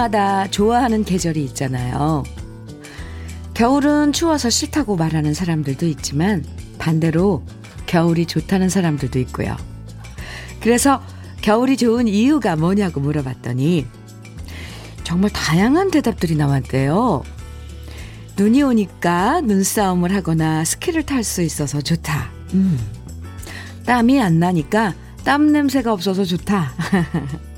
사람마다 좋아하는 계절이 있잖아요. 겨울은 추워서 싫다고 말하는 사람들도 있지만 반대로 겨울이 좋다는 사람들도 있고요. 그래서 겨울이 좋은 이유가 뭐냐고 물어봤더니 정말 다양한 대답들이 나왔대요. 눈이 오니까 눈싸움을 하거나 스키를 탈 수 있어서 좋다. 음. 땀이 안 나니까 땀 냄새가 없어서 좋다.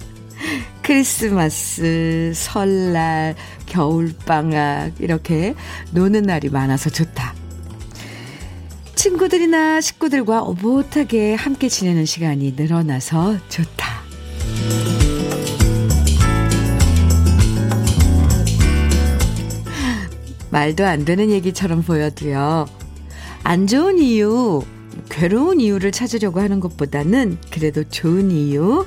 크리스마스, 설날, 겨울방학, 이렇게 노는 날이 많아서 좋다. 친구들이나 식구들과 오붓하게 함께 지내는 시간이 늘어나서 좋다. 말도 안 되는 얘기처럼 보여도요. 안 좋은 이유, 괴로운 이유를 찾으려고 하는 것보다는 그래도 좋은 이유,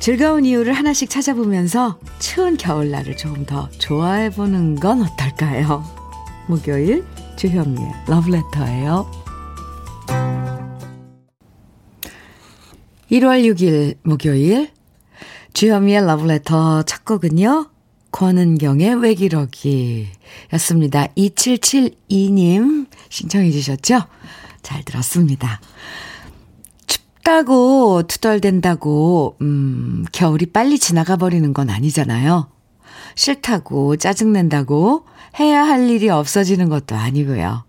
즐거운 이유를 하나씩 찾아보면서 추운 겨울날을 조금 더 좋아해보는 건 어떨까요? 목요일 주현미의 러브레터예요. 1월 6일 목요일 주현미의 러브레터 첫 곡은요. 권은경의 외기러기 였습니다. 2772님 신청해 주셨죠? 잘 들었습니다. 춥다고 투덜댄다고 음, 겨울이 빨리 지나가 버리는 건 아니잖아요. 싫다고 짜증낸다고 해야 할 일이 없어지는 것도 아니고요.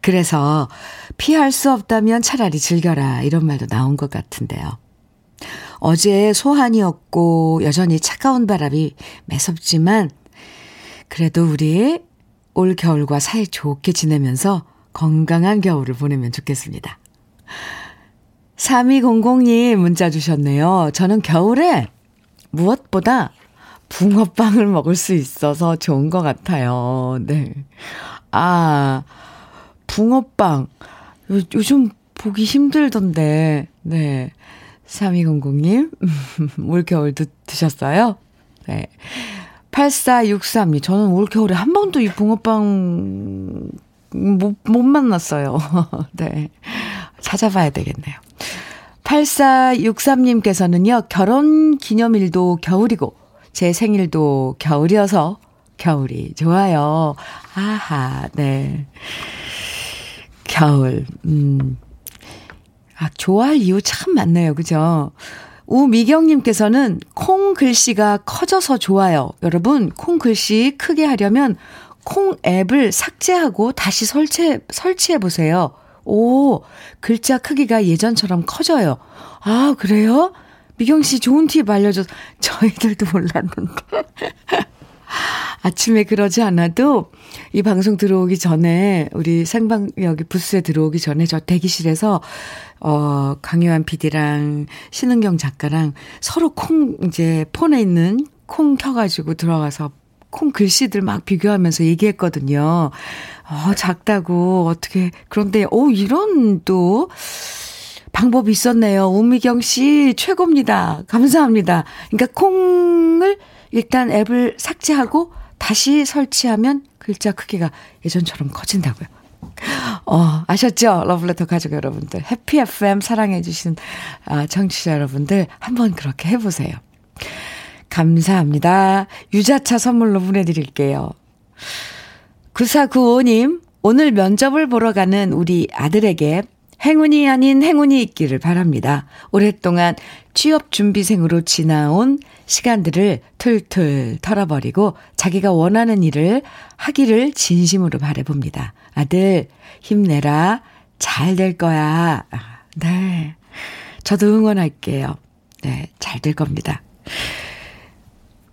그래서 피할 수 없다면 차라리 즐겨라 이런 말도 나온 것 같은데요. 어제 소한이었고 여전히 차가운 바람이 매섭지만 그래도 우리 올 겨울과 사이 좋게 지내면서 건강한 겨울을 보내면 좋겠습니다. 3200님 문자 주셨네요. 저는 겨울에 무엇보다 붕어빵을 먹을 수 있어서 좋은 것 같아요. 네. 아, 붕어빵. 요, 요즘 보기 힘들던데. 네. 3200님, 올겨울도 드셨어요? 네. 8463님, 저는 올겨울에 한 번도 이 붕어빵 못, 못 만났어요. 네. 찾아봐야 되겠네요. 8463님께서는요, 결혼 기념일도 겨울이고, 제 생일도 겨울이어서 겨울이 좋아요. 아하, 네. 겨울, 음. 아, 좋아할 이유 참 많네요. 그죠? 우미경님께서는 콩 글씨가 커져서 좋아요. 여러분, 콩 글씨 크게 하려면 콩 앱을 삭제하고 다시 설치, 설치해 보세요. 오, 글자 크기가 예전처럼 커져요. 아, 그래요? 미경 씨 좋은 팁 알려줘서 저희들도 몰랐는데. 아침에 그러지 않아도 이 방송 들어오기 전에 우리 생방 여기 부스에 들어오기 전에 저 대기실에서 어 강요한 PD랑 신은경 작가랑 서로 콩 이제 폰에 있는 콩 켜가지고 들어가서 콩 글씨들 막 비교하면서 얘기했거든요. 어 작다고 어떻게 그런데 오 이런 또 방법이 있었네요. 우미경 씨 최고입니다. 감사합니다. 그러니까 콩을 일단 앱을 삭제하고 다시 설치하면 글자 크기가 예전처럼 커진다고요. 어, 아셨죠? 러블레터 가족 여러분들. 해피 FM 사랑해주신 아, 청취자 여러분들 한번 그렇게 해보세요. 감사합니다. 유자차 선물로 보내드릴게요. 9495님, 오늘 면접을 보러 가는 우리 아들에게 행운이 아닌 행운이 있기를 바랍니다. 오랫동안 취업 준비생으로 지나온 시간들을 틀틀 털어버리고 자기가 원하는 일을 하기를 진심으로 바래봅니다. 아들, 힘내라. 잘 될 거야. 아, 네. 저도 응원할게요. 네, 잘 될 겁니다.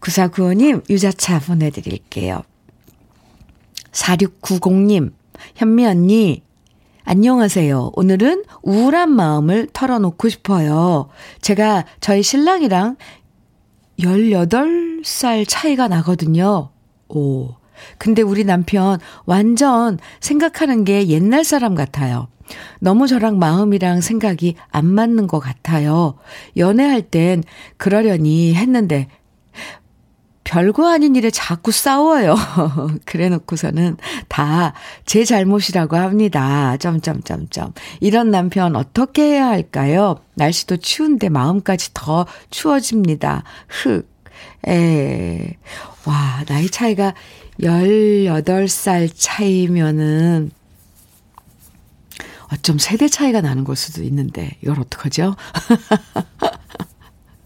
9495님, 유자차 보내드릴게요. 4690님, 현미 언니, 안녕하세요. 오늘은 우울한 마음을 털어놓고 싶어요. 제가 저희 신랑이랑 18살 차이가 나거든요. 오. 근데 우리 남편 완전 생각하는 게 옛날 사람 같아요. 너무 저랑 마음이랑 생각이 안 맞는 것 같아요. 연애할 땐 그러려니 했는데 별거 아닌 일에 자꾸 싸워요. 그래 놓고서는 다 제 잘못이라고 합니다. 점점점점. 이런 남편 어떻게 해야 할까요? 날씨도 추운데 마음까지 더 추워집니다. 흑. 에, 와, 나이 차이가 18살 차이면은 어쩜 세대 차이가 나는 걸 수도 있는데, 이걸 어떡하죠?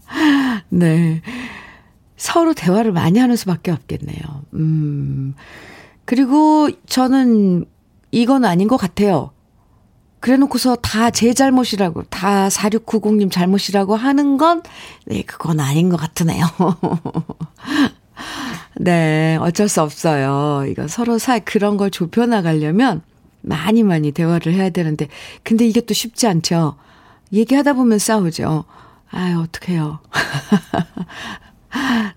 네. 서로 대화를 많이 하는 수밖에 없겠네요. 음. 그리고 저는 이건 아닌 것 같아요. 그래 놓고서 다 제 잘못이라고, 다 4690님 잘못이라고 하는 건, 네, 그건 아닌 것 같으네요. 네, 어쩔 수 없어요. 이거 서로 사이 그런 걸 좁혀나가려면 많이 많이 대화를 해야 되는데, 근데 이게 또 쉽지 않죠. 얘기하다 보면 싸우죠. 아유, 어떡해요.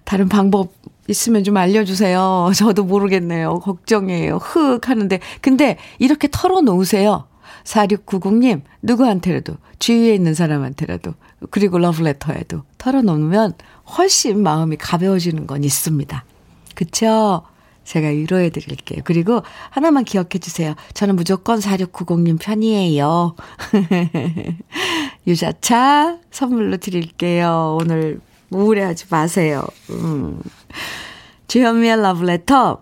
다른 방법 있으면 좀 알려주세요. 저도 모르겠네요. 걱정이에요. 흑 하는데. 근데 이렇게 털어놓으세요. 4690님, 누구한테라도, 주위에 있는 사람한테라도, 그리고 러브레터에도 털어놓으면 훨씬 마음이 가벼워지는 건 있습니다. 그쵸? 제가 위로해 드릴게요. 그리고 하나만 기억해 주세요. 저는 무조건 4690님 편이에요. 유자차 선물로 드릴게요. 오늘 우울해하지 마세요. 음. 주현미의 러브레터.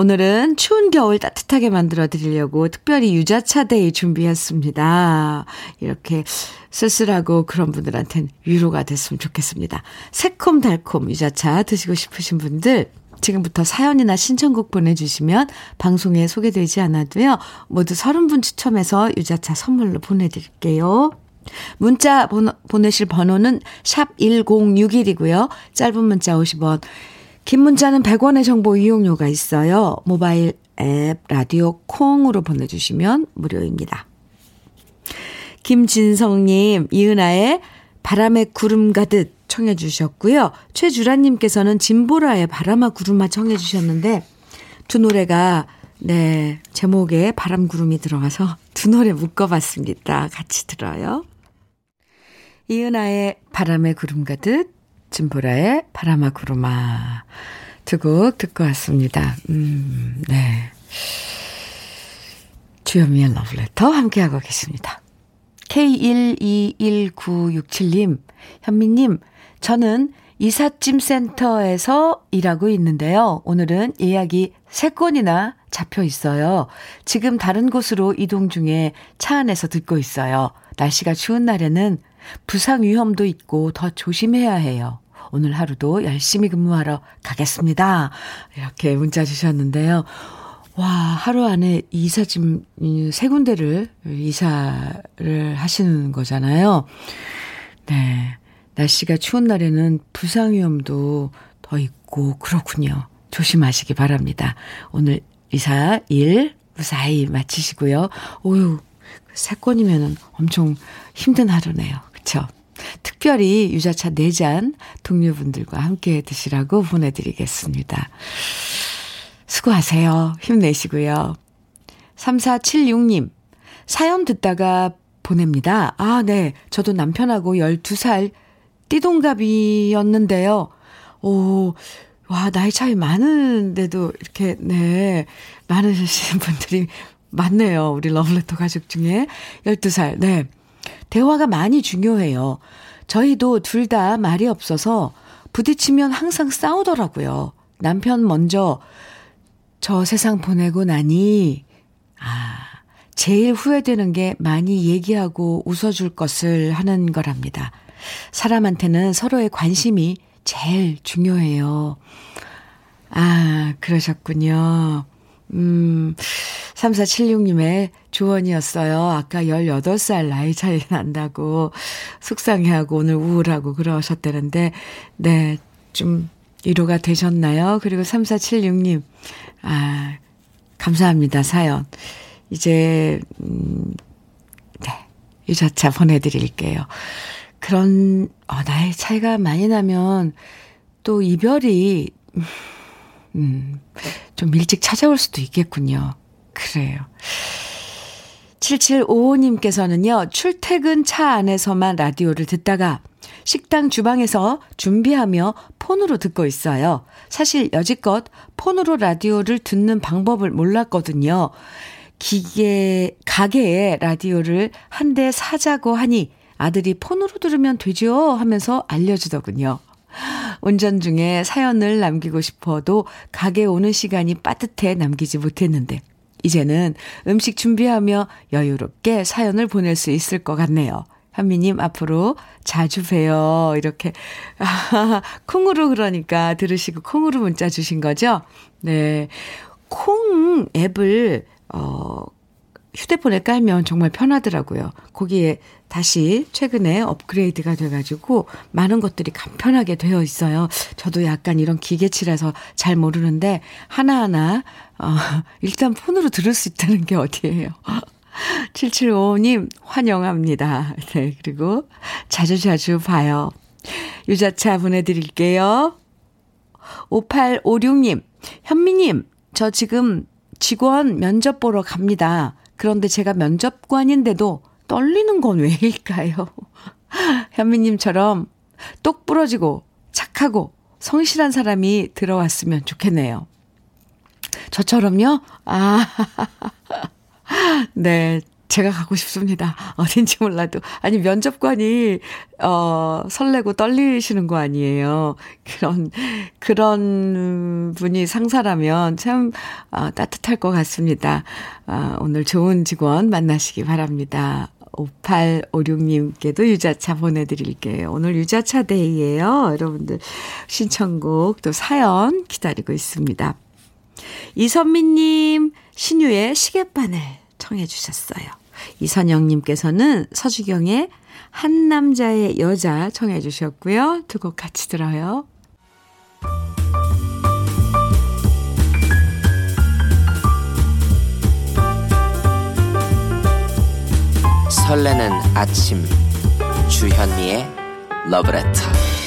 오늘은 추운 겨울 따뜻하게 만들어 드리려고 특별히 유자차 day 준비했습니다. 이렇게 쓸쓸하고 그런 분들한텐 위로가 됐으면 좋겠습니다. 새콤달콤 유자차 드시고 싶으신 분들 지금부터 사연이나 신청곡 보내주시면 방송에 소개되지 않아도요. 모두 30분 추첨해서 유자차 선물로 보내드릴게요. 문자 번호, 보내실 번호는 샵 1061이고요. 짧은 문자 50원, 긴 문자는 100원의 정보 이용료가 있어요. 모바일 앱 라디오 콩으로 보내주시면 무료입니다. 김진성님, 이은아의 바람에 구름 가듯 청해 주셨고요. 최주라님께서는 진보라의 바람아 구름아 청해 주셨는데 두 노래가 네 제목에 바람 구름이 들어가서 두 노래 묶어봤습니다. 같이 들어요. 이은아의 바람의 구름 가듯, 진보라의 바람아 구름아 두 곡 듣고 왔습니다. 음, 네. 주현미의 러브레터 함께하고 계십니다. K121967님, 현미님, 저는 이삿짐 센터에서 일하고 있는데요. 오늘은 예약이 3건이나 잡혀 있어요. 지금 다른 곳으로 이동 중에 차 안에서 듣고 있어요. 날씨가 추운 날에는 부상 위험도 있고 더 조심해야 해요. 오늘 하루도 열심히 근무하러 가겠습니다. 이렇게 문자 주셨는데요. 와, 하루 안에 이사짐 세 군데를 이사를 하시는 거잖아요. 네. 날씨가 추운 날에는 부상 위험도 더 있고 그렇군요. 조심하시기 바랍니다. 오늘 이사 일 무사히 마치시고요. 오유, 세 건이면은 엄청 힘든 하루네요. 그쵸? 특별히 유자차 4잔 동료분들과 함께 드시라고 보내드리겠습니다. 수고하세요. 힘내시고요. 3476님, 사연 듣다가 보냅니다. 아, 네. 저도 남편하고 12살 띠동갑이었는데요. 오, 와, 나이 차이 많은데도 이렇게, 네. 많으신 분들이 많네요. 우리 러블레터 가족 중에. 12살, 네. 대화가 많이 중요해요. 저희도 둘 다 말이 없어서 부딪히면 항상 싸우더라고요. 남편 먼저 저 세상 보내고 나니, 아, 제일 후회되는 게 많이 얘기하고 웃어줄 것을 하는 거랍니다. 사람한테는 서로의 관심이 제일 중요해요. 아, 그러셨군요. 음, 3476님의 조언이었어요. 아까 18살 나이 차이 난다고 속상해하고 오늘 우울하고 그러셨다는데, 네, 좀 위로가 되셨나요? 그리고 3476님, 아, 감사합니다, 사연. 이제, 음, 네, 유자차 보내드릴게요. 그런, 어, 나이 차이가 많이 나면 또 이별이, 음, 좀 일찍 찾아올 수도 있겠군요. 그래요. 7755님께서는요, 출퇴근 차 안에서만 라디오를 듣다가 식당 주방에서 준비하며 폰으로 듣고 있어요. 사실 여지껏 폰으로 라디오를 듣는 방법을 몰랐거든요. 기계, 가게에 라디오를 한 대 사자고 하니 아들이 폰으로 들으면 되죠? 하면서 알려주더군요. 운전 중에 사연을 남기고 싶어도 가게 오는 시간이 빠듯해 남기지 못했는데, 이제는 음식 준비하며 여유롭게 사연을 보낼 수 있을 것 같네요. 현미님 앞으로 자주 봬요. 이렇게. 아, 콩으로 그러니까 들으시고 콩으로 문자 주신 거죠? 네. 콩 앱을, 어, 휴대폰에 깔면 정말 편하더라고요. 거기에 다시 최근에 업그레이드가 돼가지고 많은 것들이 간편하게 되어 있어요. 저도 약간 이런 기계치라서 잘 모르는데 하나하나, 어, 일단 폰으로 들을 수 있다는 게 어디예요. 7755님, 환영합니다. 네, 그리고 자주자주 봐요. 유자차 보내드릴게요. 5856님, 현미님, 저 지금 직원 면접 보러 갑니다. 그런데 제가 면접관인데도 떨리는 건 왜일까요? 현미님처럼 똑 부러지고 착하고 성실한 사람이 들어왔으면 좋겠네요. 저처럼요? 아, 네. 제가 가고 싶습니다. 어딘지 몰라도. 아니, 면접관이, 어, 설레고 떨리시는 거 아니에요. 그런, 그런 분이 상사라면 참, 어, 따뜻할 것 같습니다. 어, 오늘 좋은 직원 만나시기 바랍니다. 5856님께도 유자차 보내드릴게요. 오늘 유자차 데이예요. 여러분들 신청곡 또 사연 기다리고 있습니다. 이선미님, 신유의 시계바늘 청해 주셨어요. 이선영님께서는 서주경의 한 남자의 여자 청해 주셨고요. 두 곡 같이 들어요. 설레는 아침 주현미의 러브레터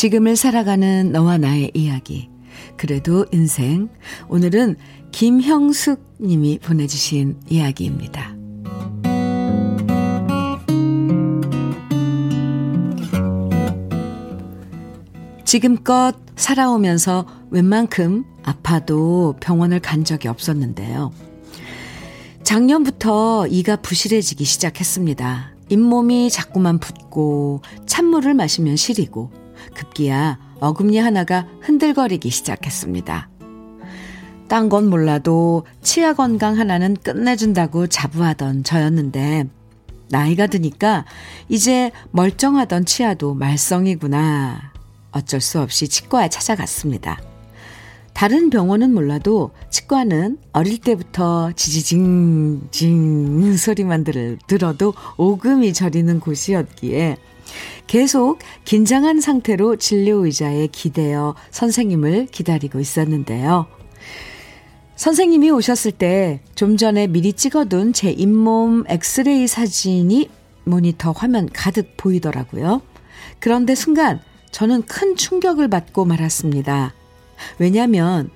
지금을 살아가는 너와 나의 이야기. 그래도 인생. 오늘은 김형숙 님이 보내주신 이야기입니다. 지금껏 살아오면서 웬만큼 아파도 병원을 간 적이 없었는데요. 작년부터 이가 부실해지기 시작했습니다. 잇몸이 자꾸만 붓고 찬물을 마시면 시리고 급기야 어금니 하나가 흔들거리기 시작했습니다. 딴 건 몰라도 치아 건강 하나는 끝내준다고 자부하던 저였는데 나이가 드니까 이제 멀쩡하던 치아도 말썽이구나. 어쩔 수 없이 치과에 찾아갔습니다. 다른 병원은 몰라도 치과는 어릴 때부터 지지징징 소리만 들어도 오금이 저리는 곳이었기에 계속 긴장한 상태로 진료 의자에 기대어 선생님을 기다리고 있었는데요. 선생님이 오셨을 때 좀 전에 미리 찍어둔 제 잇몸 엑스레이 사진이 모니터 화면 가득 보이더라고요. 그런데 순간 저는 큰 충격을 받고 말았습니다. 왜냐면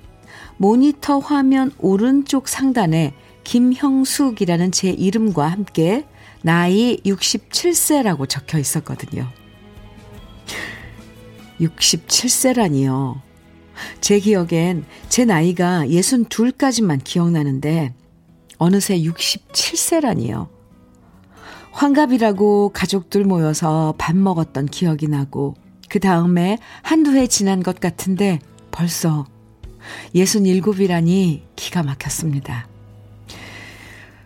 모니터 화면 오른쪽 상단에 김형숙이라는 제 이름과 함께 나이 67세라고 적혀 있었거든요. 67세라니요. 제 기억엔 제 나이가 62까지만 기억나는데 어느새 67세라니요. 환갑이라고 가족들 모여서 밥 먹었던 기억이 나고 그 다음에 한두 해 지난 것 같은데 벌써 67이라니 기가 막혔습니다.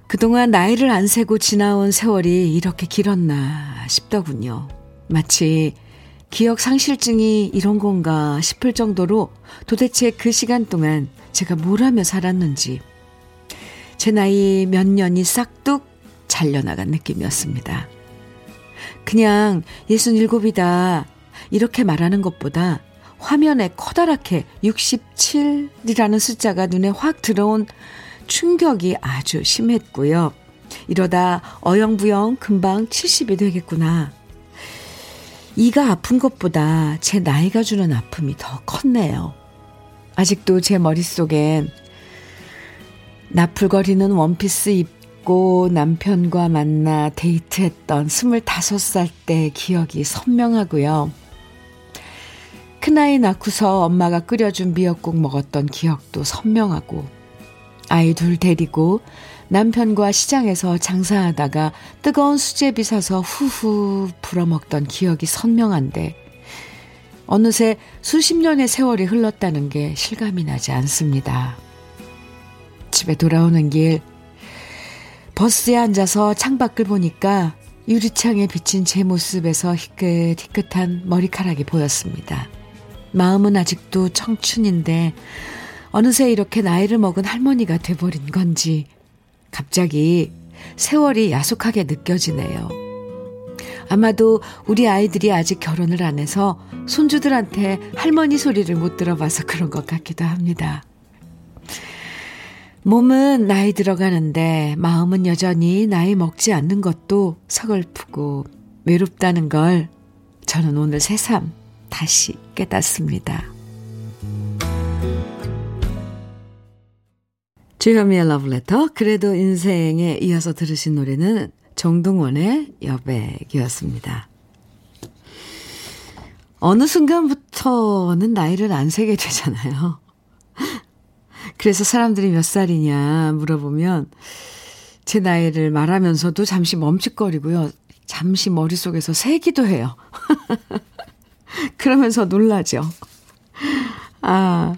그동안 나이를 안 세고 지나온 세월이 이렇게 길었나 싶더군요. 마치 기억 상실증이 이런 건가 싶을 정도로 도대체 그 시간 동안 제가 뭘 하며 살았는지 제 나이 몇 년이 싹둑 잘려나간 느낌이었습니다. 그냥 67이다 이렇게 말하는 것보다 화면에 커다랗게 67이라는 숫자가 눈에 확 들어온 충격이 아주 심했고요. 이러다 어영부영 금방 70이 되겠구나. 이가 아픈 것보다 제 나이가 주는 아픔이 더 컸네요. 아직도 제 머릿속엔 나풀거리는 원피스 입고 남편과 만나 데이트했던 25살 때 기억이 선명하고요. 큰아이 낳고서 엄마가 끓여준 미역국 먹었던 기억도 선명하고 아이 둘 데리고 남편과 시장에서 장사하다가 뜨거운 수제비 사서 후후 불어먹던 기억이 선명한데 어느새 수십 년의 세월이 흘렀다는 게 실감이 나지 않습니다. 집에 돌아오는 길 버스에 앉아서 창밖을 보니까 유리창에 비친 제 모습에서 희끗희끗한 머리카락이 보였습니다. 마음은 아직도 청춘인데 어느새 이렇게 나이를 먹은 할머니가 돼버린 건지 갑자기 세월이 야속하게 느껴지네요. 아마도 우리 아이들이 아직 결혼을 안 해서 손주들한테 할머니 소리를 못 들어봐서 그런 것 같기도 합니다. 몸은 나이 들어가는데 마음은 여전히 나이 먹지 않는 것도 서글프고 외롭다는 걸 저는 오늘 새삼 다시 깨닫습니다. 주현미의 러브레터 그래도 인생에 이어서 들으신 노래는 정동원의 여백이었습니다. 어느 순간부터는 나이를 안 세게 되잖아요. 그래서 사람들이 몇 살이냐 물어보면 제 나이를 말하면서도 잠시 멈칫거리고요. 잠시 머릿속에서 세기도 해요. 그러면서 놀라죠. 아,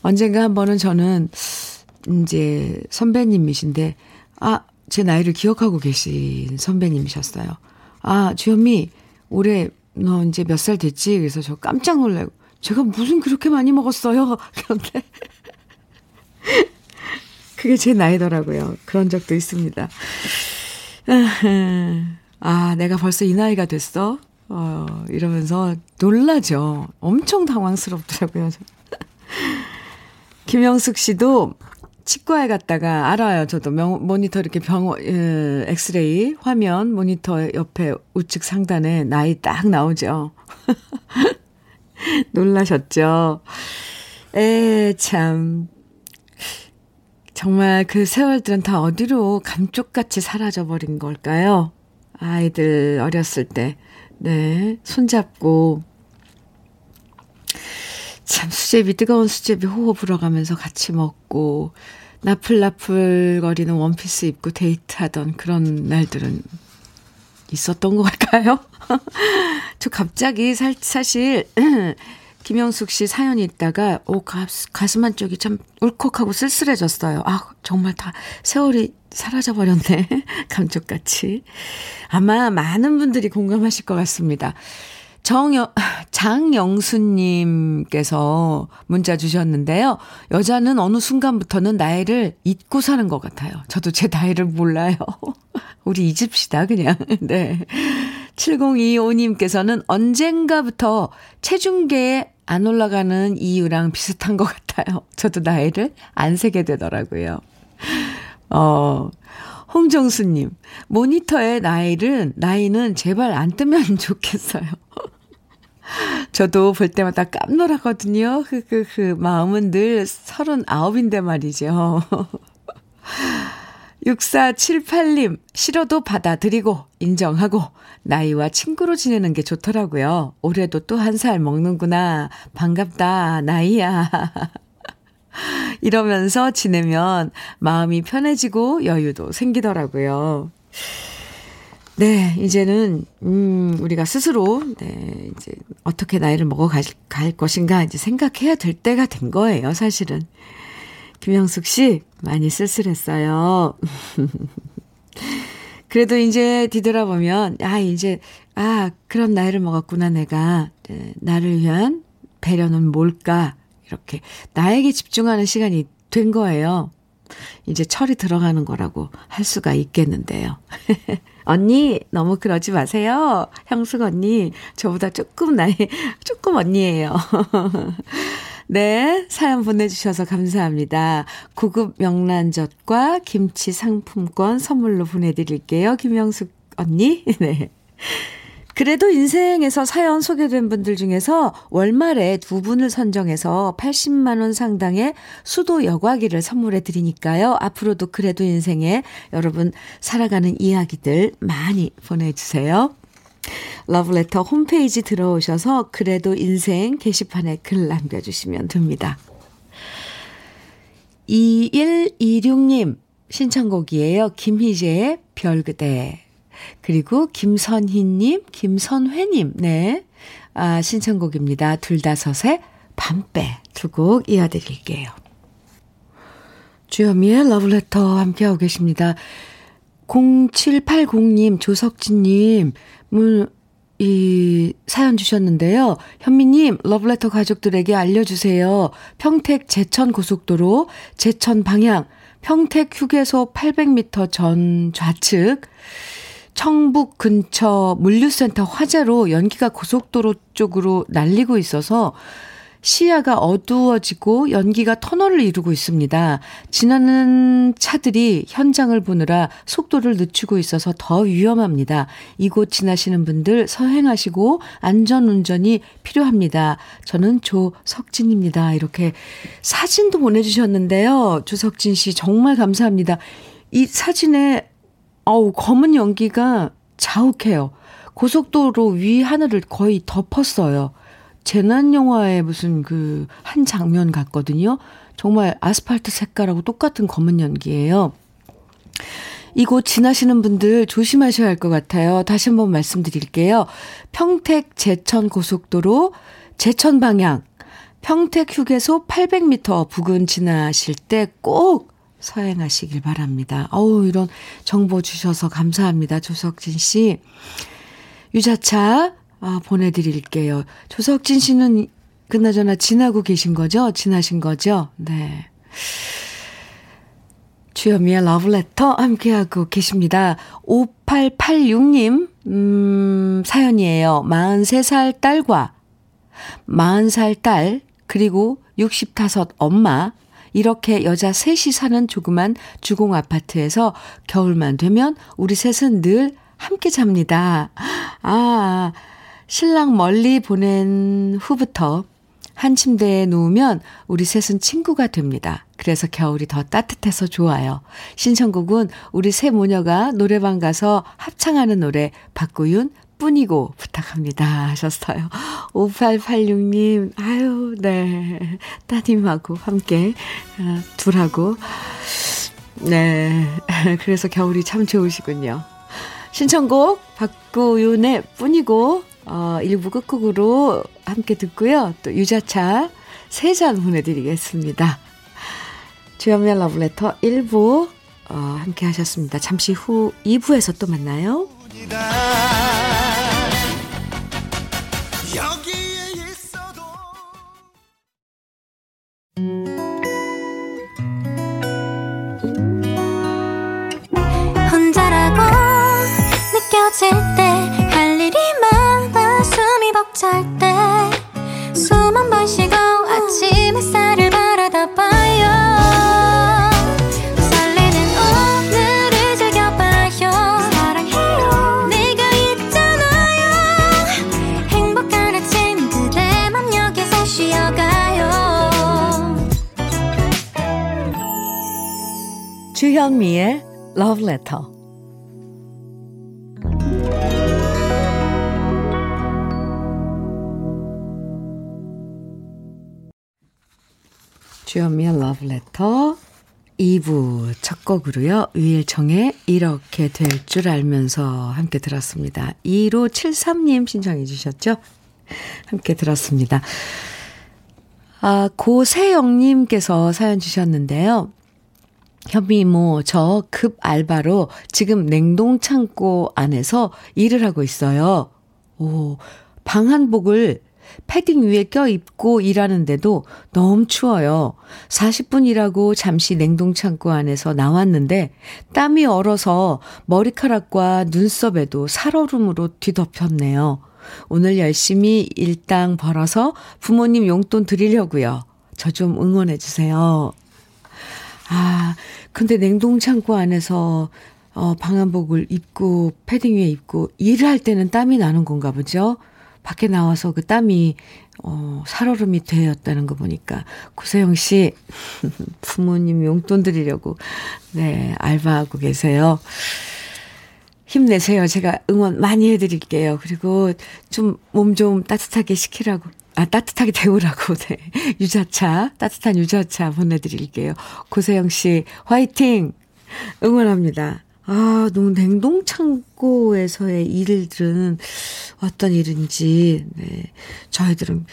언젠가 한 번은 저는 이제 선배님이신데, 아, 제 나이를 기억하고 계신 선배님이셨어요. 아, 주현미, 올해 너 이제 몇 살 됐지? 그래서 저 깜짝 놀래고, 제가 무슨 그렇게 많이 먹었어요? 그런데, 그게 제 나이더라고요. 그런 적도 있습니다. 아, 내가 벌써 이 나이가 됐어? 어, 이러면서 놀라죠. 엄청 당황스럽더라고요. 김영숙 씨도 치과에 갔다가 알아요. 저도 명, 모니터 이렇게 병원, 에, 엑스레이 화면 모니터 옆에 우측 상단에 나이 딱 나오죠. 놀라셨죠? 에, 참. 정말 그 세월들은 다 어디로 감쪽같이 사라져버린 걸까요? 아이들 어렸을 때. 네, 손잡고 참 수제비 뜨거운 수제비 호호 불어가면서 같이 먹고 나풀나풀 거리는 원피스 입고 데이트하던 그런 날들은 있었던 것 같아요. 저 갑자기 살, 사실 김영숙 씨 사연이 있다가 오 가슴 한쪽이 참 울컥하고 쓸쓸해졌어요. 아 정말 다 세월이 사라져 버렸네. 감쪽같이. 아마 많은 분들이 공감하실 것 같습니다. 정영, 장영수님께서 문자 주셨는데요. 여자는 어느 순간부터는 나이를 잊고 사는 것 같아요. 저도 제 나이를 몰라요. 우리 잊읍시다, 그냥. 네. 7025님께서는 언젠가부터 체중계에 안 올라가는 이유랑 비슷한 것 같아요. 저도 나이를 안 세게 되더라고요. 어, 홍정수님, 모니터에 나이를, 나이는 제발 안 뜨면 좋겠어요. 저도 볼 때마다 깜놀하거든요. 그, 그, 그, 마음은 늘 서른 아홉인데 말이죠. 6478님, 싫어도 받아들이고, 인정하고, 나이와 친구로 지내는 게 좋더라고요. 올해도 또 한 살 먹는구나. 반갑다, 나이야. 이러면서 지내면 마음이 편해지고 여유도 생기더라고요. 네, 이제는, 음, 우리가 스스로, 네, 이제 어떻게 나이를 먹어 갈, 갈 것인가 이제 생각해야 될 때가 된 거예요, 사실은. 김영숙 씨, 많이 쓸쓸했어요. 그래도 이제 뒤돌아보면, 아, 이제, 아, 그런 나이를 먹었구나, 내가. 네, 나를 위한 배려는 뭘까? 이렇게 나에게 집중하는 시간이 된 거예요. 이제 철이 들어가는 거라고 할 수가 있겠는데요. 언니, 너무 그러지 마세요. 형숙 언니, 저보다 조금 나이, 조금 언니예요. 네, 사연 보내주셔서 감사합니다. 고급 명란젓과 김치 상품권 선물로 보내드릴게요. 김영숙 언니. 네. 그래도 인생에서 사연 소개된 분들 중에서 월말에 두 분을 선정해서 80만원 상당의 수도 여과기를 선물해 드리니까요. 앞으로도 그래도 인생에 여러분 살아가는 이야기들 많이 보내주세요. 러브레터 홈페이지 들어오셔서 그래도 인생 게시판에 글 남겨주시면 됩니다. 2126님 신청곡이에요. 김희재의 별그대. 그리고 김선희님, 김선회님, 네. 아, 신청곡입니다. 둘다섯의 밤배 두 곡 이어드릴게요. 주현미의 러브레터 함께하고 계십니다. 0780님, 조석진님, 문, 이 사연 주셨는데요. 현미님, 러브레터 가족들에게 알려주세요. 평택 제천 고속도로, 제천 방향, 평택 휴게소 800m 전 좌측, 청북 근처 물류센터 화재로 연기가 고속도로 쪽으로 날리고 있어서 시야가 어두워지고 연기가 터널을 이루고 있습니다. 지나는 차들이 현장을 보느라 속도를 늦추고 있어서 더 위험합니다. 이곳 지나시는 분들 서행하시고 안전 운전이 필요합니다. 저는 조석진입니다. 이렇게 사진도 보내주셨는데요. 조석진 씨 정말 감사합니다. 이 사진에 어우 검은 연기가 자욱해요. 고속도로 위 하늘을 거의 덮었어요. 재난 영화의 무슨 그 한 장면 같거든요. 정말 아스팔트 색깔하고 똑같은 검은 연기예요. 이곳 지나시는 분들 조심하셔야 할 것 같아요. 다시 한번 말씀드릴게요. 평택 제천 고속도로 제천 방향 평택 휴게소 800m 부근 지나실 때 꼭 서행하시길 바랍니다. 어우, 이런 정보 주셔서 감사합니다. 조석진 씨. 유자차 아, 보내드릴게요. 조석진 씨는 그나저나 지나고 계신 거죠? 지나신 거죠? 네. 주현미의 러브레터 함께하고 계십니다. 5886님, 음, 사연이에요. 43살 딸과 40살 딸, 그리고 65 엄마, 이렇게 여자 셋이 사는 조그만 주공 아파트에서 겨울만 되면 우리 셋은 늘 함께 잡니다. 아, 신랑 멀리 보낸 후부터 한 침대에 누우면 우리 셋은 친구가 됩니다. 그래서 겨울이 더 따뜻해서 좋아요. 신청곡은 우리 세 모녀가 노래방 가서 합창하는 노래 박구윤 뿐이고 부탁합니다 하셨어요. 5886님, 아유, 네. 따님하고 함께, 아, 둘하고. 네. 그래서 겨울이 참 좋으시군요. 신청곡 박구윤의 뿐이고 어, 1부 끝곡으로 함께 듣고요. 또 유자차 3잔 보내드리겠습니다. 주연미의 러브레터 1부 어, 함께 하셨습니다. 잠시 후 2부에서 또 만나요. 주현미의 Love Letter 주현미의 러브레터 2부 첫 곡으로요. 위일청의 이렇게 될 줄 알면서 함께 들었습니다. 1573님 신청해 주셨죠? 함께 들었습니다. 아, 고세영님께서 사연 주셨는데요. 현미 이모, 저 급 알바로 지금 냉동창고 안에서 일을 하고 있어요. 오, 방한복을 패딩 위에 껴입고 일하는데도 너무 추워요. 40분 일하고 잠시 냉동창고 안에서 나왔는데 땀이 얼어서 머리카락과 눈썹에도 살얼음으로 뒤덮였네요. 오늘 열심히 일당 벌어서 부모님 용돈 드리려고요. 저 좀 응원해 주세요. 아, 근데 냉동창고 안에서 어, 방한복을 입고 패딩 위에 입고 일을 할 때는 땀이 나는 건가 보죠? 밖에 나와서 그 땀이 어, 살얼음이 되었다는 거 보니까 구세영 씨 부모님 용돈 드리려고 네 알바하고 계세요. 힘내세요. 제가 응원 많이 해드릴게요. 그리고 좀 몸좀 따뜻하게 식히라고. 아, 따뜻하게 데우라고, 네. 유자차, 따뜻한 유자차 보내드릴게요. 고세영 씨, 화이팅! 응원합니다. 아, 너무 냉동창고에서의 일들은 어떤 일인지, 네. 저희들은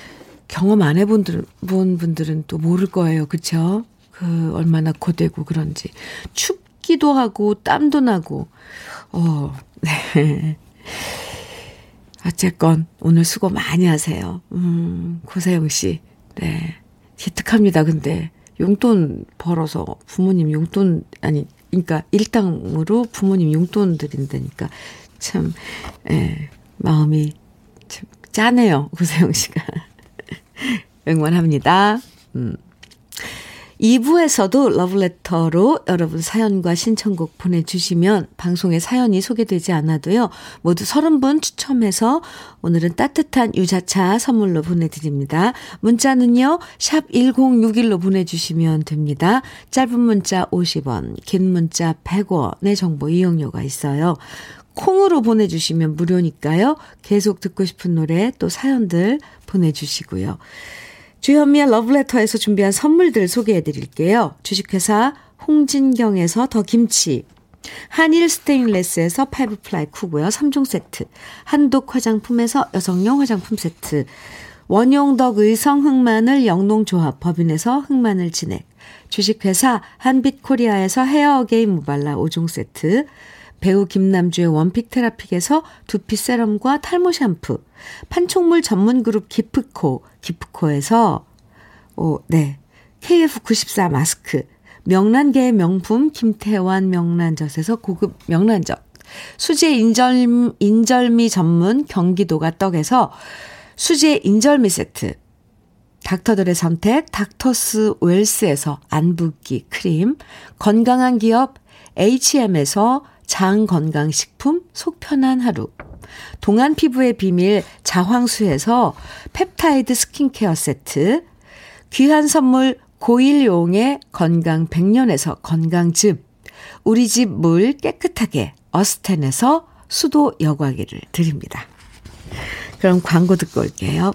경험 안 해본 분, 분들은 또 모를 거예요. 그쵸? 그, 얼마나 고되고 그런지. 춥기도 하고, 땀도 나고, 어, 네. 어쨌건, 오늘 수고 많이 하세요. 음, 고세영 씨. 네. 기특합니다, 근데. 용돈 벌어서 부모님 용돈, 아니, 그러니까 일당으로 부모님 용돈 드린다니까 참, 예, 마음이 참 짜네요. 고세영 씨가. 응원합니다. 음. 2부에서도 러브레터로 여러분 사연과 신청곡 보내주시면 방송에 사연이 소개되지 않아도요. 모두 30분 추첨해서 오늘은 따뜻한 유자차 선물로 보내드립니다. 문자는요. 샵 1061로 보내주시면 됩니다. 짧은 문자 50원, 긴 문자 100원의 정보 이용료가 있어요. 콩으로 보내주시면 무료니까요. 계속 듣고 싶은 노래 또 사연들 보내주시고요. 주현미의 러브레터에서 준비한 선물들 소개해 드릴게요. 주식회사 홍진경에서 더 김치, 한일 스테인레스에서 five ply 쿠고요. 3종 세트, 한독 화장품에서 여성용 화장품 세트, 원용덕 의성 흑마늘 영농조합 법인에서 흑마늘 진액, 주식회사 한빛코리아에서 헤어 어게인 모발라 5종 세트, 배우 김남주의 원픽 테라픽에서 두피 세럼과 탈모 샴푸, 판촉물 전문 그룹 기프코, 기프코에서, 오, 네. KF94 마스크, 명란계의 명품 김태환 명란젓에서 고급 명란젓, 수제 인절, 인절미 전문 경기도가 떡에서 수제 인절미 세트, 닥터들의 선택 닥터스 웰스에서 안붓기 크림, 건강한 기업 HM에서 장건강식품 속편한 하루, 동안 피부의 비밀 자황수에서 펩타이드 스킨케어 세트, 귀한 선물 고일용의 건강 100년에서 건강즙, 우리 집 물 깨끗하게 어스텐에서 수도 여과기를 드립니다. 그럼 광고 듣고 올게요.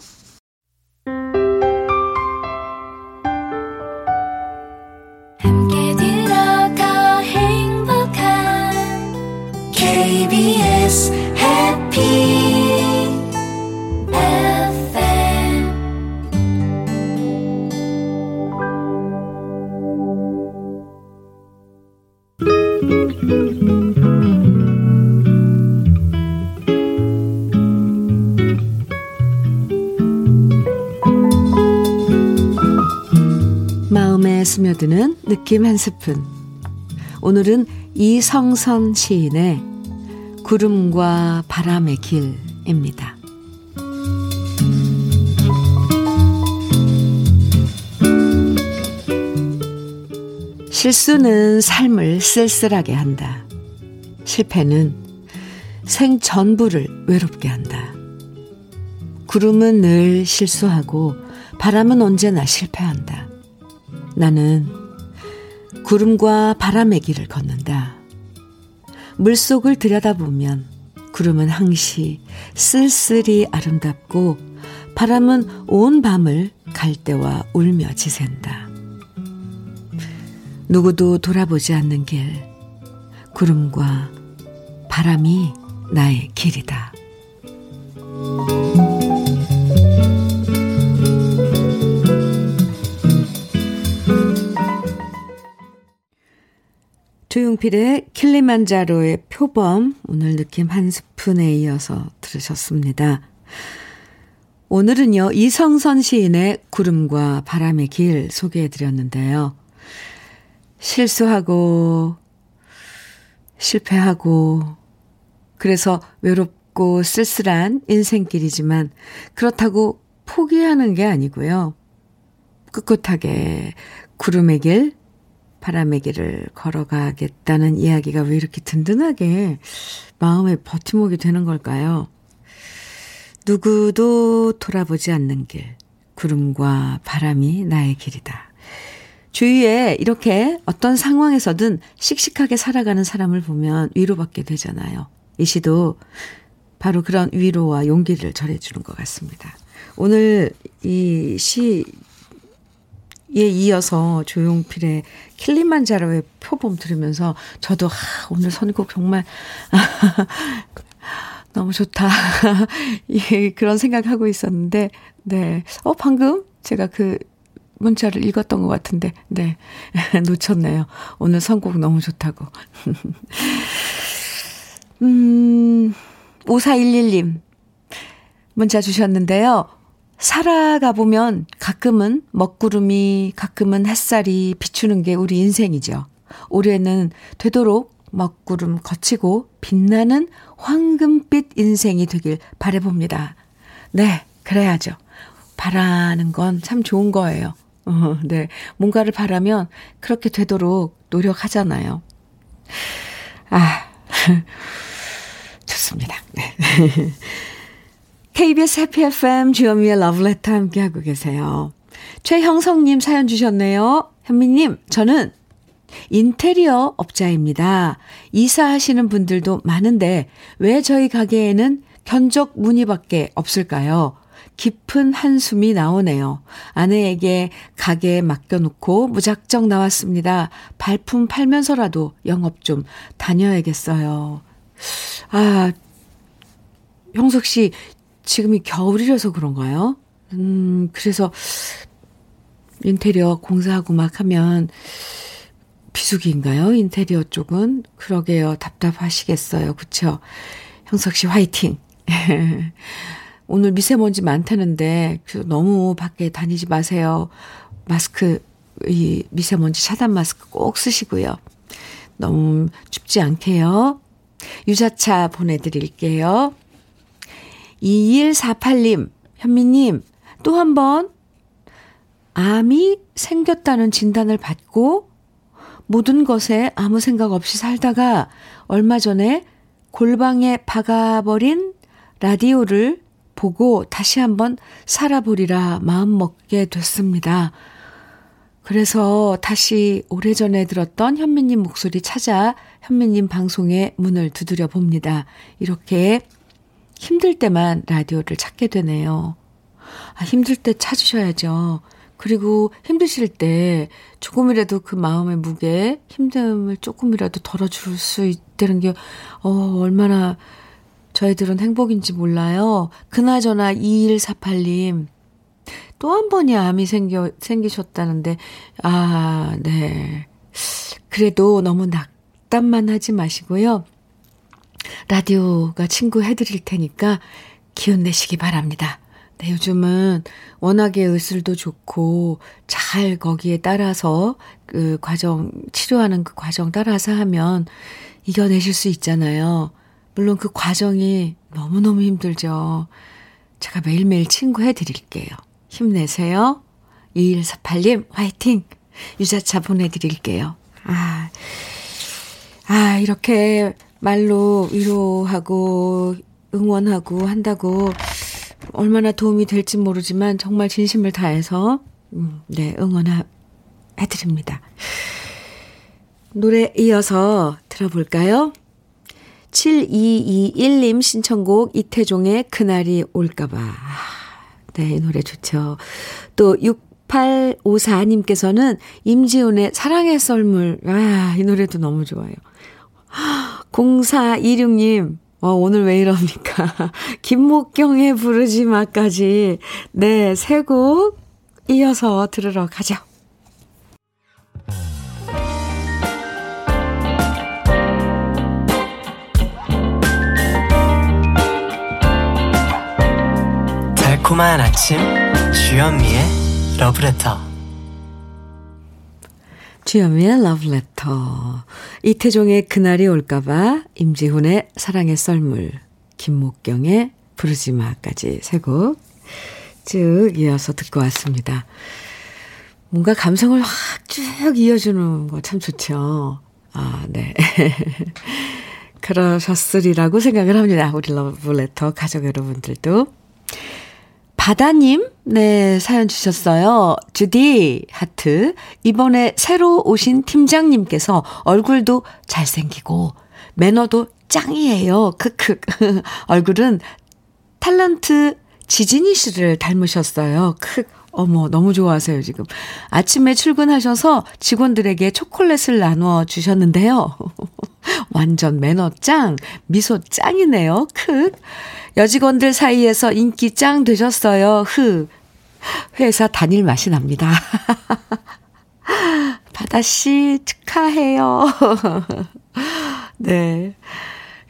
드는 느낌 한 스푼. 오늘은 이성선 시인의 구름과 바람의 길입니다. 실수는 삶을 쓸쓸하게 한다. 실패는 생 전부를 외롭게 한다. 구름은 늘 실수하고 바람은 언제나 실패한다. 나는 구름과 바람의 길을 걷는다. 물속을 들여다보면 구름은 항시 쓸쓸히 아름답고 바람은 온 밤을 갈대와 울며 지샌다. 누구도 돌아보지 않는 길, 구름과 바람이 나의 길이다. 조용필의 킬리만자로의 표범, 오늘 느낌 한 스푼에 이어서 들으셨습니다. 오늘은요, 이성선 시인의 구름과 바람의 길 소개해 드렸는데요. 실수하고, 실패하고, 그래서 외롭고 쓸쓸한 인생길이지만, 그렇다고 포기하는 게 아니고요. 꿋꿋하게 구름의 길, 바람의 길을 걸어가겠다는 이야기가 왜 이렇게 든든하게 마음에 버팀목이 되는 걸까요? 누구도 돌아보지 않는 길, 구름과 바람이 나의 길이다. 주위에 이렇게 어떤 상황에서든 씩씩하게 살아가는 사람을 보면 위로받게 되잖아요. 이 시도 바로 그런 위로와 용기를 전해주는 것 같습니다. 오늘 이 시 에 이어서 조용필의 킬리만자로의 표범 들으면서 저도 하, 오늘 선곡 정말 너무 좋다. 예, 그런 생각하고 있었는데, 네. 어, 방금 제가 그 문자를 읽었던 것 같은데, 네. 놓쳤네요. 오늘 선곡 너무 좋다고. 음, 5411님. 문자 주셨는데요. 살아가 보면 가끔은 먹구름이, 가끔은 햇살이 비추는 게 우리 인생이죠. 올해는 되도록 먹구름 거치고 빛나는 황금빛 인생이 되길 바래봅니다. 네, 그래야죠. 바라는 건 참 좋은 거예요. 어, 네. 뭔가를 바라면 그렇게 되도록 노력하잖아요. 아, 좋습니다. 네. KBS 해피 FM 주현미의 러브레터 함께하고 계세요. 최형성님 사연 주셨네요. 현미님, 저는 인테리어 업자입니다. 이사하시는 분들도 많은데 왜 저희 가게에는 견적 문의밖에 없을까요? 깊은 한숨이 나오네요. 아내에게 가게에 맡겨놓고 무작정 나왔습니다. 발품 팔면서라도 영업 좀 다녀야겠어요. 아, 형석 씨, 지금이 겨울이라서 그런가요? 음, 그래서 인테리어 공사하고 막 하면 비수기인가요? 인테리어 쪽은? 그러게요. 답답하시겠어요. 그쵸? 형석 씨 화이팅! 오늘 미세먼지 많다는데 그 너무 밖에 다니지 마세요. 마스크, 이 미세먼지 차단 마스크 꼭 쓰시고요. 너무 춥지 않게요. 유자차 보내드릴게요. 2148님, 현미님, 또 한 번 암이 생겼다는 진단을 받고 모든 것에 아무 생각 없이 살다가 얼마 전에 골방에 박아버린 라디오를 보고 다시 한번 살아보리라 마음먹게 됐습니다. 그래서 다시 오래전에 들었던 현미님 목소리 찾아 현미님 방송에 문을 두드려 봅니다. 이렇게 힘들 때만 라디오를 찾게 되네요. 아, 힘들 때 찾으셔야죠. 그리고 힘드실 때 조금이라도 그 마음의 무게, 힘듦을 조금이라도 덜어줄 수 있다는 게, 어, 얼마나 저희들은 행복인지 몰라요. 그나저나 2148님, 또 한 번이 암이 생겨, 생기셨다는데, 아, 네. 그래도 너무 낙담만 하지 마시고요. 라디오가 친구 해드릴 테니까 기운 내시기 바랍니다. 네, 요즘은 워낙에 의술도 좋고 잘 거기에 따라서 그 과정, 치료하는 그 과정 따라서 하면 이겨내실 수 있잖아요. 물론 그 과정이 너무너무 힘들죠. 제가 매일매일 친구 해 드릴게요. 힘내세요. 2148님, 화이팅! 유자차 보내드릴게요. 아, 아, 이렇게 말로 위로하고 응원하고 한다고 얼마나 도움이 될지 모르지만 정말 진심을 다해서 음, 네 응원해드립니다. 노래 이어서 들어볼까요? 7221님 신청곡 이태종의 그날이 올까봐. 네, 이 노래 좋죠. 또 6854님께서는 임지훈의 사랑의 썰물. 아, 이 노래도 너무 좋아요. 0426님, 어, 오늘 왜 이럽니까? 김목경의 부르지 마까지. 네, 세 곡 이어서 들으러 가죠. 달콤한 아침, 주현미의 러브레터. 주현미의 러브레터. 이태종의 그날이 올까봐, 임지훈의 사랑의 썰물, 김목경의 부르지마까지 세곡 쭉 이어서 듣고 왔습니다. 뭔가 감성을 확 쭉 이어주는 거 참 좋죠. 아, 네. 그러셨으리라고 생각을 합니다. 우리 러브레터 가족 여러분들도. 바다님, 네, 사연 주셨어요. 주디, 하트. 이번에 새로 오신 팀장님께서 얼굴도 잘생기고, 매너도 짱이에요. 크크. 얼굴은 탤런트 지진희 씨를 닮으셨어요. 크. 어머, 너무 좋아하세요, 지금. 아침에 출근하셔서 직원들에게 초콜릿을 나누어 주셨는데요. 완전 매너 짱, 미소 짱이네요. 크. 여직원들 사이에서 인기 짱 되셨어요. 흐. 회사 다닐 맛이 납니다. 바다씨 축하해요. 네.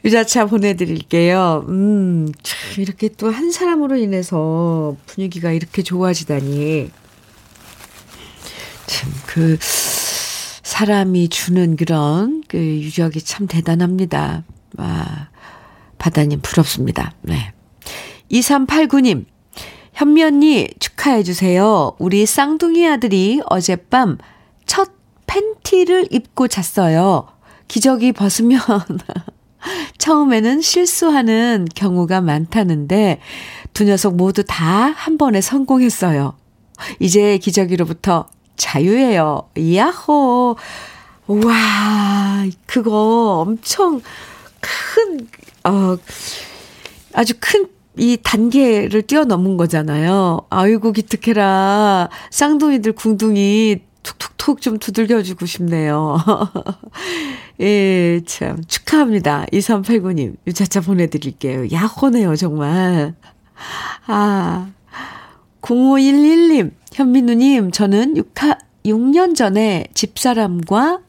유자차 보내드릴게요. 음, 참, 이렇게 또 한 사람으로 인해서 분위기가 이렇게 좋아지다니. 참, 그, 사람이 주는 그런 그 유적이 참 대단합니다. 아, 바다님 부럽습니다. 네. 2389님, 현미 언니 축하해주세요. 우리 쌍둥이 아들이 어젯밤 첫 팬티를 입고 잤어요. 기저귀 벗으면 처음에는 실수하는 경우가 많다는데 두 녀석 모두 다 한 번에 성공했어요. 이제 기저귀로부터 자유예요. 야호. 와, 그거 엄청 큰, 어, 아주 큰 이 단계를 뛰어넘은 거잖아요. 아이고, 기특해라. 쌍둥이들 궁둥이 툭툭툭 좀 두들겨주고 싶네요. 예, 참, 축하합니다. 2389님, 유자차 보내드릴게요. 야호네요, 정말. 아, 0511님, 현민우님, 저는 6, 6년 전에 집사람과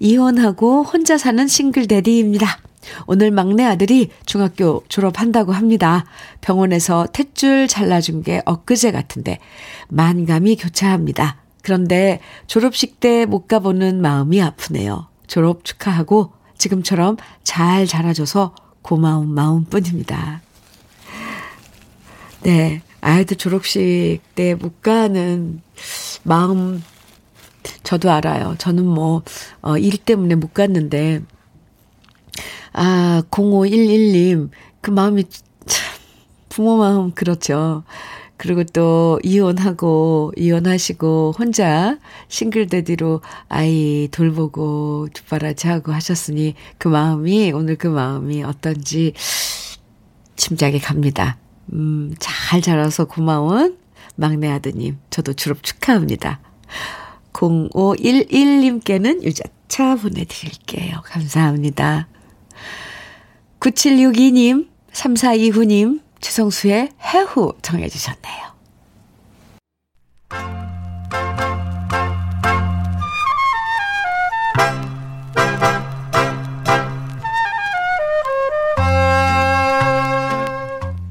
이혼하고 혼자 사는 싱글 데디입니다. 오늘 막내 아들이 중학교 졸업한다고 합니다. 병원에서 탯줄 잘라준 게 엊그제 같은데 만감이 교차합니다. 그런데 졸업식 때 못 가보는 마음이 아프네요. 졸업 축하하고 지금처럼 잘 자라줘서 고마운 마음뿐입니다. 네. 아이들 졸업식 때 못 가는 마음, 저도 알아요. 저는 뭐, 어, 일 때문에 못 갔는데, 아, 0511님, 그 마음이 참, 부모 마음 그렇죠. 그리고 또 이혼하고 이혼하시고 혼자 싱글 데디로 아이 돌보고 뒷바라지 하고 하셨으니 그 마음이 오늘 그 마음이 어떤지 짐작이 갑니다. 음, 잘 자라서 고마운 막내 아드님 저도 졸업 축하합니다. 0511님께는 유자차 보내드릴게요. 감사합니다. 9762님, 3429님, 최성수의 해후 정해 주셨네요.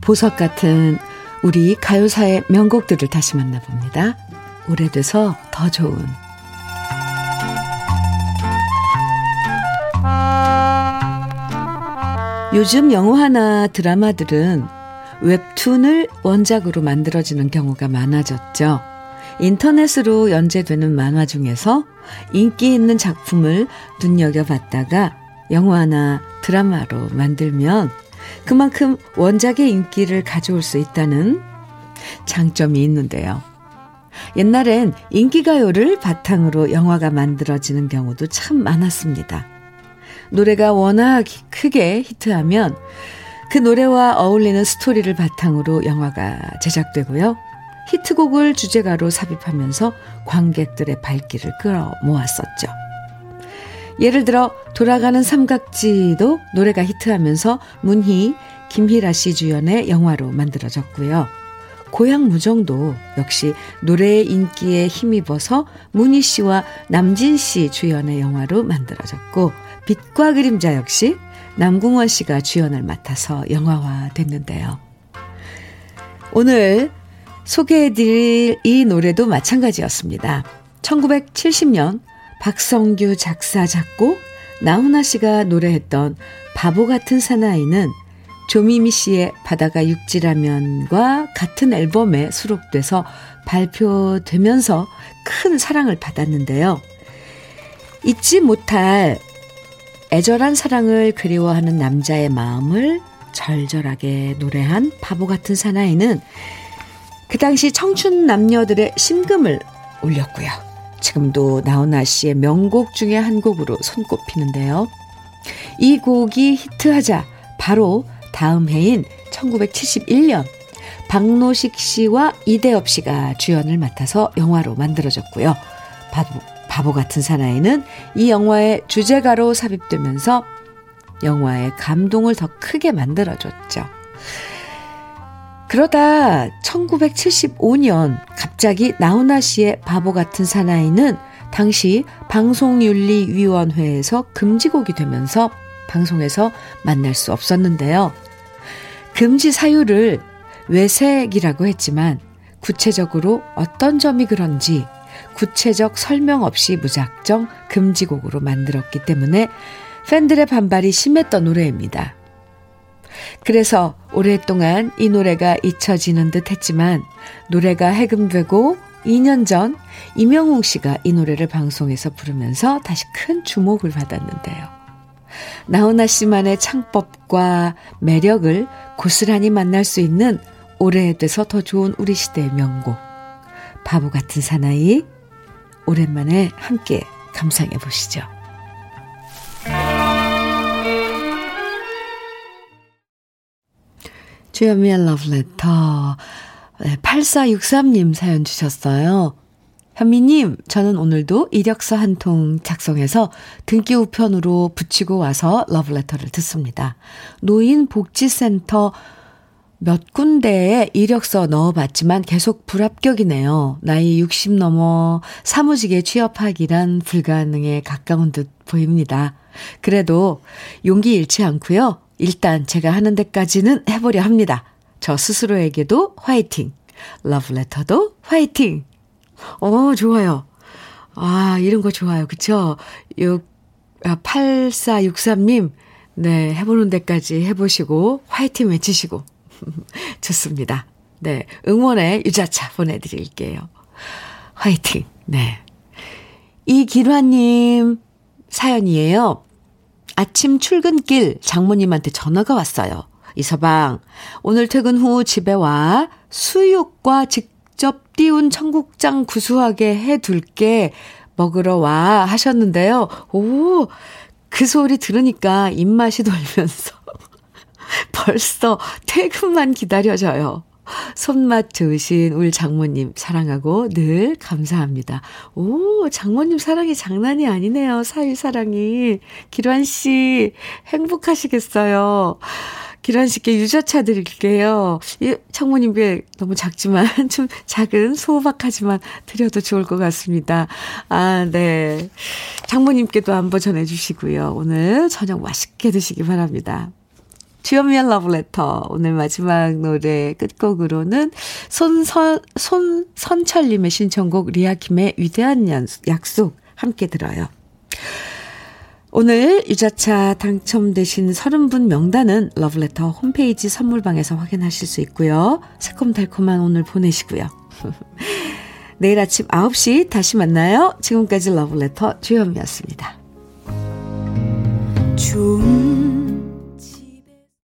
보석 같은 우리 가요사의 명곡들을 다시 만나봅니다. 오래돼서 더 좋은 요즘 영화나 드라마들은 웹툰을 원작으로 만들어지는 경우가 많아졌죠. 인터넷으로 연재되는 만화 중에서 인기 있는 작품을 눈여겨봤다가 영화나 드라마로 만들면 그만큼 원작의 인기를 가져올 수 있다는 장점이 있는데요. 옛날엔 인기가요를 바탕으로 영화가 만들어지는 경우도 참 많았습니다. 노래가 워낙 크게 히트하면 그 노래와 어울리는 스토리를 바탕으로 영화가 제작되고요. 히트곡을 주제가로 삽입하면서 관객들의 발길을 끌어 모았었죠. 예를 들어 돌아가는 삼각지도 노래가 히트하면서 문희, 김희라 씨 주연의 영화로 만들어졌고요. 고향 무정도 역시 노래의 인기에 힘입어서 문희 씨와 남진 씨 주연의 영화로 만들어졌고 빛과 그림자 역시 남궁원 씨가 주연을 맡아서 영화화 됐는데요. 오늘 소개해드릴 이 노래도 마찬가지였습니다. 1970년 박성규 작사, 작곡, 나훈아 씨가 노래했던 바보 같은 사나이는 조미미 씨의 바다가 육지라면과 같은 앨범에 수록돼서 발표되면서 큰 사랑을 받았는데요. 잊지 못할 애절한 사랑을 그리워하는 남자의 마음을 절절하게 노래한 바보 같은 사나이는 그 당시 청춘 남녀들의 심금을 울렸고요. 지금도 나훈아 씨의 명곡 중에 한 곡으로 손꼽히는데요. 이 곡이 히트하자 바로 다음 해인 1971년 박노식 씨와 이대엽 씨가 주연을 맡아서 영화로 만들어졌고요. 바보, 바보 같은 사나이는 이 영화의 주제가로 삽입되면서 영화의 감동을 더 크게 만들어줬죠. 그러다 1975년 갑자기 나훈아 씨의 바보 같은 사나이는 당시 방송윤리위원회에서 금지곡이 되면서 방송에서 만날 수 없었는데요. 금지 사유를 외색이라고 했지만 구체적으로 어떤 점이 그런지 구체적 설명 없이 무작정 금지곡으로 만들었기 때문에 팬들의 반발이 심했던 노래입니다. 그래서 오랫동안 이 노래가 잊혀지는 듯 했지만 노래가 해금되고 2년 전 이명웅 씨가 이 노래를 방송에서 부르면서 다시 큰 주목을 받았는데요. 나훈아 씨만의 창법과 매력을 고스란히 만날 수 있는 오래돼서 더 좋은 우리 시대의 명곡. 바보 같은 사나이. 오랜만에 함께 감상해 보시죠. 주현미의 러브레터. 8463님 사연 주셨어요. 현미님, 저는 오늘도 이력서 한 통 작성해서 등기 우편으로 붙이고 와서 러브레터를 듣습니다. 노인복지센터 몇 군데에 이력서 넣어봤지만 계속 불합격이네요. 나이 60 넘어 사무직에 취업하기란 불가능에 가까운 듯 보입니다. 그래도 용기 잃지 않고요. 일단 제가 하는 데까지는 해보려 합니다. 저 스스로에게도 화이팅. 러브레터도 화이팅. 어, 좋아요. 아, 이런 거 좋아요. 그쵸? 6, 아, 8463님, 네, 해보는 데까지 해보시고, 화이팅 외치시고. 좋습니다. 네, 응원의 유자차 보내드릴게요. 화이팅. 네. 이기환님 사연이에요. 아침 출근길 장모님한테 전화가 왔어요. 이서방, 오늘 퇴근 후 집에 와 수육과 직접 띄운 청국장 구수하게 해둘게 먹으러 와 하셨는데요. 오, 그 소리 들으니까 입맛이 돌면서 벌써 퇴근만 기다려져요. 손맛 좋으신 우리 장모님 사랑하고 늘 감사합니다. 오, 장모님 사랑이 장난이 아니네요. 사위 사랑이. 기란 씨 행복하시겠어요. 기란 씨께 유자차 드릴게요. 이 장모님 께 너무 작지만 좀 작은 소박하지만 드려도 좋을 것 같습니다. 아, 네. 장모님께도 한번 전해주시고요. 오늘 저녁 맛있게 드시기 바랍니다. 주현미의 러브레터. 오늘 마지막 노래 끝곡으로는 손선, 손선철님의 신청곡 리아킴의 위대한 약속 함께 들어요. 오늘 유자차 당첨되신 30분 명단은 러브레터 홈페이지 선물방에서 확인하실 수 있고요. 새콤달콤한 오늘 보내시고요. 내일 아침 9시 다시 만나요. 지금까지 러브레터 주현미였습니다. 좋은